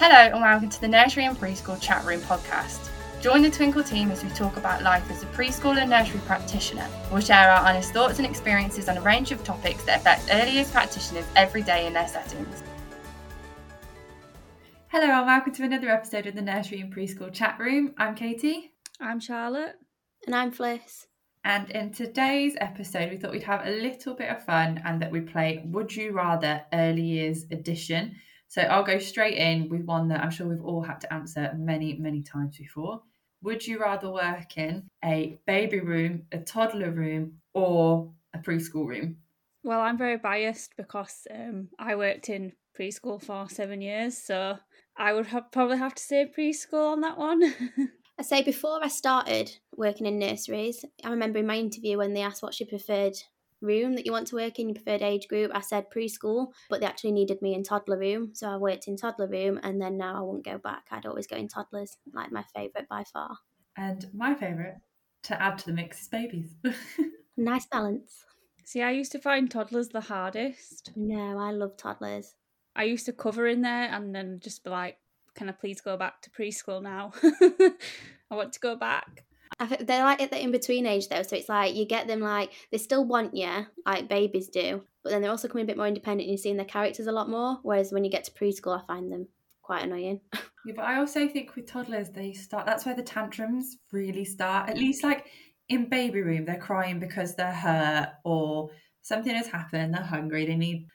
Hello, and welcome to the Nursery and Preschool Chat Room podcast. Join the Twinkl team as we talk about life as a preschool and nursery practitioner. We'll share our honest thoughts and experiences on a range of topics that affect early years practitioners every day in their settings. Hello, and welcome to another episode of the Nursery and Preschool Chat Room. I'm Katie. I'm Charlotte. And I'm Fliss. And in today's episode, we thought we'd have a little bit of fun and that we play Would You Rather Early Years Edition. So I'll go straight in with one that I'm sure we've all had to answer many, many times before. Would you rather work in a baby room, a toddler room, or a preschool room? Well, I'm very biased because um, I worked in preschool for seven years, so I would have, probably have to say preschool on that one. I say before I started working in nurseries, I remember in my interview when they asked what she preferred room that you want to work in, your preferred age group, I said preschool, but they actually needed me in toddler room. So I worked in toddler room and then now I won't go back. I'd always go in toddlers, like my favourite by far. And my favourite to add to the mix is babies. nice balance. See, I used to find toddlers the hardest. No, I love toddlers. I used to cover in there and then just be like, can I please go back to preschool now? I want to go back. They're like at the in between age though, so it's like you get them like they still want you, like babies do, but then they're also coming a bit more independent and you're seeing their characters a lot more. Whereas when you get to preschool, I find them quite annoying. yeah, but I also think with toddlers, they start. That's where the tantrums really start. At least like in baby room, they're crying because they're hurt or something has happened. They're hungry. They need.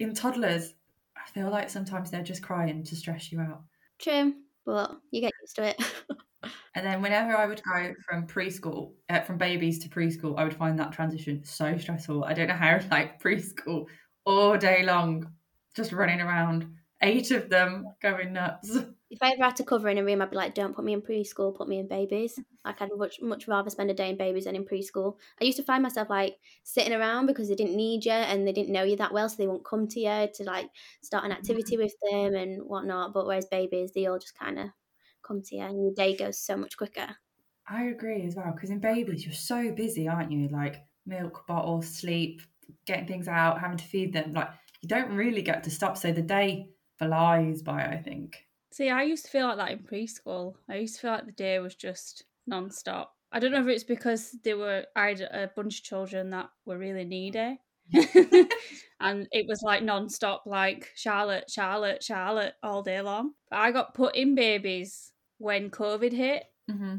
In toddlers, I feel like sometimes they're just crying to stress you out. True, but you get used to it. And then whenever I would go from preschool, uh, from babies to preschool, I would find that transition so stressful. I don't know how, like preschool all day long, just running around, eight of them going nuts. If I ever had to cover in a room, I'd be like, "Don't put me in preschool, put me in babies." Like I'd much much rather spend a day in babies than in preschool. I used to find myself like sitting around because they didn't need you and they didn't know you that well, so they won't come to you to like start an activity with them and whatnot. But whereas babies, they all just kind of come to you and your day goes so much quicker. I agree as well because in babies you're so busy, aren't you? Like milk, bottle, sleep, getting things out, having to feed them. Like you don't really get to stop. So the day flies by. I think. See, I used to feel like that in preschool. I used to feel like the day was just non-stop. I don't know if it's because they were I had a bunch of children that were really needy. and it was like non-stop like Charlotte, Charlotte, Charlotte all day long. But I got put in babies when COVID hit, mm-hmm.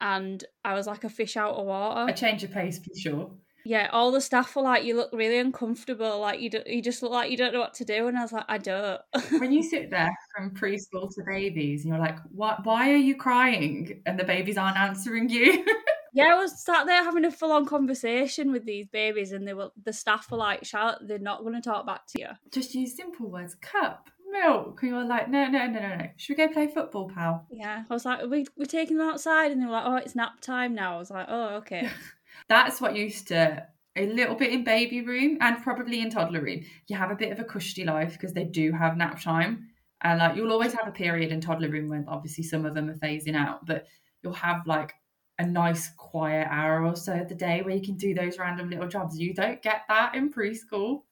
and I was like a fish out of water. A change of pace for sure. Yeah, all the staff were like, "You look really uncomfortable. Like you, do, you just look like you don't know what to do." And I was like, "I don't." when you sit there from preschool to babies, and you're like, "What? Why are you crying?" and the babies aren't answering you. yeah, I was sat there having a full on conversation with these babies, and they were the staff were like, "Charlotte, they're not going to talk back to you." Just use simple words. Cup, milk. And you're like, no, no, no, no, no. Should we go play football, pal? Yeah. I was like, we, we're taking them outside. And they were like, oh, it's nap time now. I was like, oh, okay. That's what used to, a little bit in baby room and probably in toddler room. You have a bit of a cushy life because they do have nap time. And like, you'll always have a period in toddler room when obviously some of them are phasing out, but you'll have like a nice quiet hour or so of the day where you can do those random little jobs. You don't get that in preschool.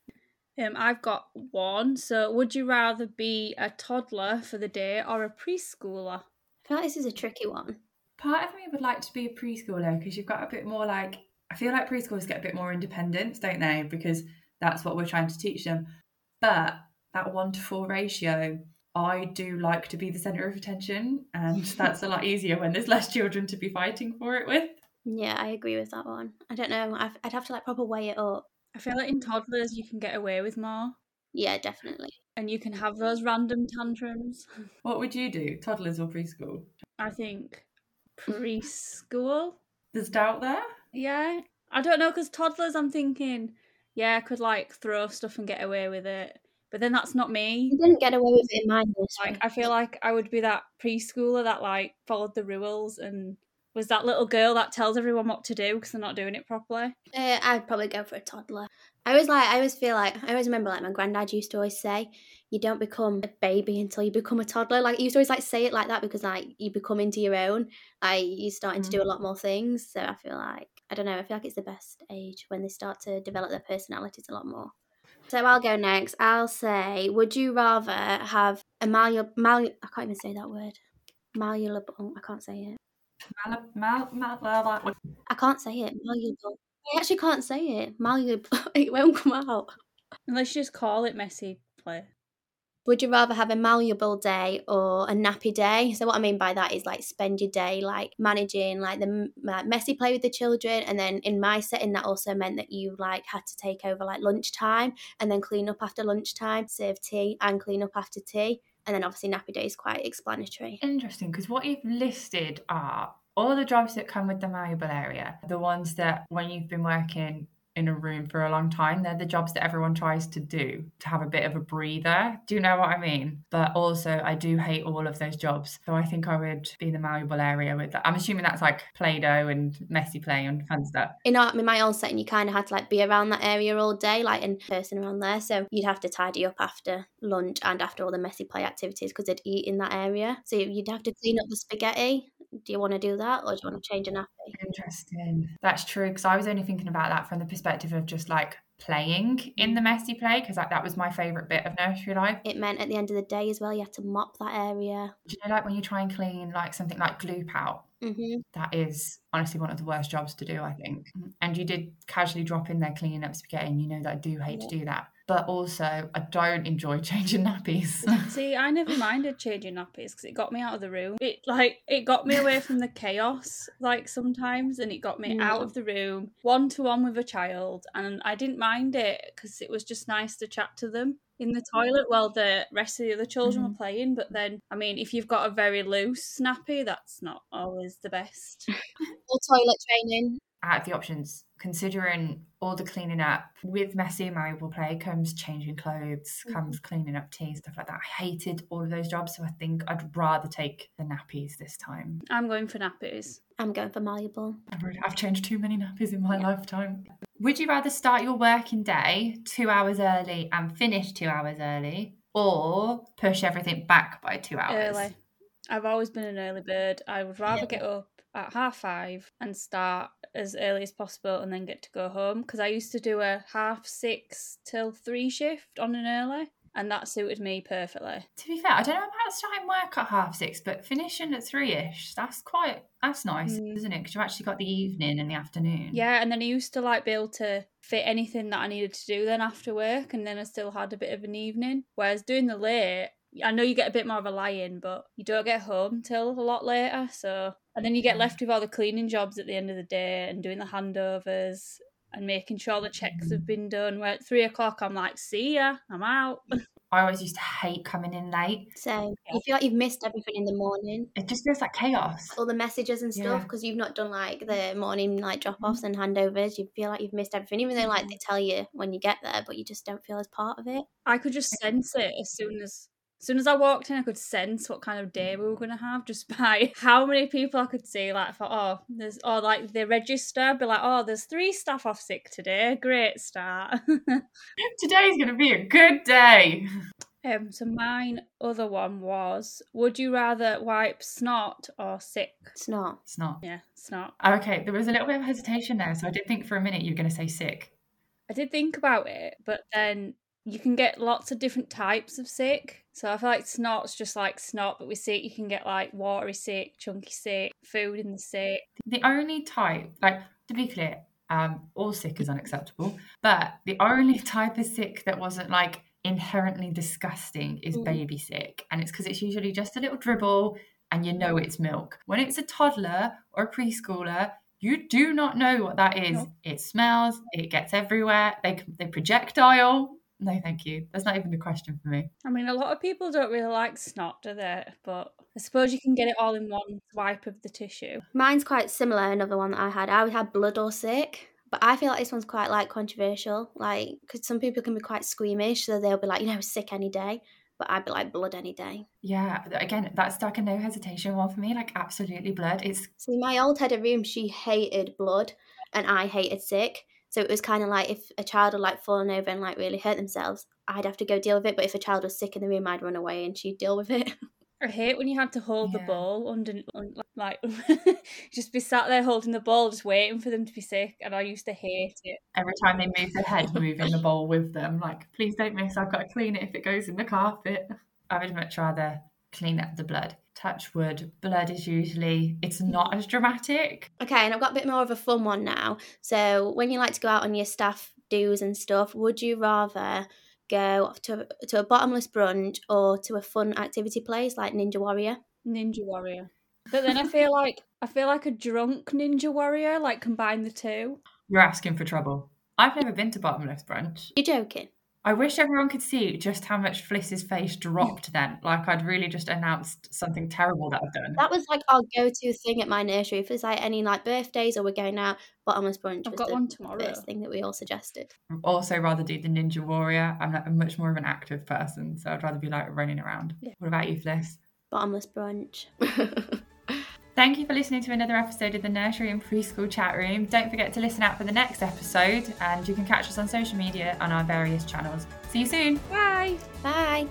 Um, I've got one. So, would you rather be a toddler for the day or a preschooler? I feel like this is a tricky one. Part of me would like to be a preschooler because you've got a bit more like, I feel like preschoolers get a bit more independence, don't they? Because that's what we're trying to teach them. But that one to four ratio, I do like to be the centre of attention, and that's a lot easier when there's less children to be fighting for it with. Yeah, I agree with that one. I don't know. i would have to like proper weigh it up. I feel like in toddlers you can get away with more. Yeah, definitely. And you can have those random tantrums. What would you do, toddlers or preschool? I think preschool. There's doubt there? Yeah. I don't know, because toddlers, I'm thinking, yeah, I could like throw stuff and get away with it. But then that's not me. You didn't get away with it in my Like, I feel like I would be that preschooler that like followed the rules and was that little girl that tells everyone what to do because they're not doing it properly. Uh, I'd probably go for a toddler. I always like. I always feel like. I always remember like my granddad used to always say, "You don't become a baby until you become a toddler." Like he used to always like say it like that because like you become into your own. Like you're starting mm. to do a mm. lot more things. So I feel like I don't know. I feel like it's the best age when they start to develop their personalities a lot more. So I'll go next. I'll say, would you rather have a malleable, mal- I can't even say that word. Malleable. I can't say it. Mal- mal- mal- mal- I can't say it. Malleable. I actually can't say it. Malleable. It won't come out. Unless you just call it messy play. Would you rather have a malleable day or a nappy day? So what I mean by that is like spend your day like managing like the like messy play with the children, and then in my setting that also meant that you like had to take over like lunchtime and then clean up after lunchtime, serve tea and clean up after tea, and then obviously nappy day is quite explanatory. Interesting, because what you've listed are all the jobs that come with the malleable area, the ones that when you've been working in a room for a long time, they're the jobs that everyone tries to do to have a bit of a breather. Do you know what I mean? But also, I do hate all of those jobs. So I think I would be in the malleable area with that. I'm assuming that's like Play Doh and messy play and fun stuff. In, our, in my own setting, you kind of had to like be around that area all day, like in person around there. So you'd have to tidy up after lunch and after all the messy play activities because they'd eat in that area. So you'd have to clean up the spaghetti. Do you want to do that or do you want to change a nappy? Interesting. That's true because I was only thinking about that from the perspective of just like playing in the messy play because like, that was my favourite bit of nursery life. It meant at the end of the day as well, you had to mop that area. Do you know like when you try and clean like something like glue out? hmm That is honestly one of the worst jobs to do, I think. And you did casually drop in there cleaning up spaghetti, and you know that I do hate to do that. But also, I don't enjoy changing nappies. See, I never minded changing nappies because it got me out of the room. It like it got me away from the chaos, like sometimes, and it got me out mm. of the room, one to one with a child, and I didn't mind it because it was just nice to chat to them in the toilet while the rest of the other children were mm-hmm. playing. But then, I mean, if you've got a very loose nappy, that's not always the best. Or toilet training. Out of the options, considering all the cleaning up with messy and malleable play comes changing clothes, mm-hmm. comes cleaning up tea, stuff like that. I hated all of those jobs, so I think I'd rather take the nappies this time. I'm going for nappies. I'm going for malleable. I've already- I've changed too many nappies in my lifetime. Would you rather start your working day two hours early and finish two hours early, or push everything back by two hours? Early. I've always been an early bird. I would rather Yeah. get up at half five and start as early as possible and then get to go home because I used to do a half six till three shift on an early and that suited me perfectly. To be fair, I don't know about starting work at half six, but finishing at three ish, that's quite, that's nice, Mm. isn't it? Because you've actually got the evening and the afternoon. Yeah, and then I used to like be able to fit anything that I needed to do then after work and then I still had a bit of an evening. Whereas doing the late, I know you get a bit more of a lie-in, but you don't get home till a lot later. So, and then you get left with all the cleaning jobs at the end of the day and doing the handovers and making sure the checks have been done. Where at three o'clock, I'm like, see ya, I'm out. I always used to hate coming in late. So you feel like you've missed everything in the morning. It just feels like chaos. All the messages and stuff because you've not done like the morning like drop offs mm-hmm. and handovers. You feel like you've missed everything, even though like they tell you when you get there, but you just don't feel as part of it. I could just sense it as soon as. As soon as I walked in, I could sense what kind of day we were going to have just by how many people I could see. Like, I thought, oh, there's, or like the register, be like, oh, there's three staff off sick today. Great start. Today's going to be a good day. um, so mine other one was, would you rather wipe snot or sick? It's not. It's not. Yeah, snot. Okay, there was a little bit of hesitation there, so I did think for a minute you were going to say sick. I did think about it, but then you can get lots of different types of sick. So I feel like snot's just like snot, but with sick you can get like watery sick, chunky sick, food in the sick. The only type, like to be clear, um, all sick is unacceptable, but the only type of sick that wasn't like inherently disgusting is Mm. baby sick, and it's because it's usually just a little dribble, and you know it's milk. When it's a toddler or a preschooler, you do not know what that is. No. It smells, it gets everywhere. They they projectile. No, thank you. That's not even a question for me. I mean, a lot of people don't really like snot, do they? But I suppose you can get it all in one swipe of the tissue. Mine's quite similar. Another one that I had. I had blood or sick. But I feel like this one's quite like controversial, like because some people can be quite squeamish, so they'll be like, you know, sick any day. But I'd be like blood any day. Yeah, again, that's like a no hesitation one for me. Like absolutely blood. It's See, my old head of room, she hated blood, and I hated sick. So it was kind of like if a child had like fallen over and like really hurt themselves, I'd have to go deal with it. But if a child was sick in the room, I'd run away and she'd deal with it. I hate when you had to hold the Yeah. bowl under, like, Like, just be sat there holding the ball, just waiting for them to be sick. And I used to hate it. Every time they move their head, moving the bowl with them. Like, please don't miss. I've got to clean it if it goes in the carpet. I would much rather clean up the blood. Touch wood. Blood is usually it's not as dramatic. Okay, and I've got a bit more of a fun one now. So, when you like to go out on your staff do's and stuff, would you rather go to to a bottomless brunch or to a fun activity place like Ninja Warrior? Ninja Warrior. But then I feel like I feel like a drunk Ninja Warrior, like combine the two. You're asking for trouble. I've never been to bottomless brunch. You're joking. I wish everyone could see just how much Fliss's face dropped then. Like I'd really just announced something terrible that I've done. That was like our go-to thing at my nursery. If it's like any like birthdays or we're going out, bottomless brunch I've was got the one tomorrow. first thing that we all suggested. I'd also rather do the Ninja Warrior. I'm like, much more of an active person, so I'd rather be like running around. Yeah. What about you, Fliss? Bottomless brunch. Thank you for listening to another episode of the Nursery and Preschool Chat Room. Don't forget to listen out for the next episode, and you can catch us on social media on our various channels. See you soon. Bye. Bye.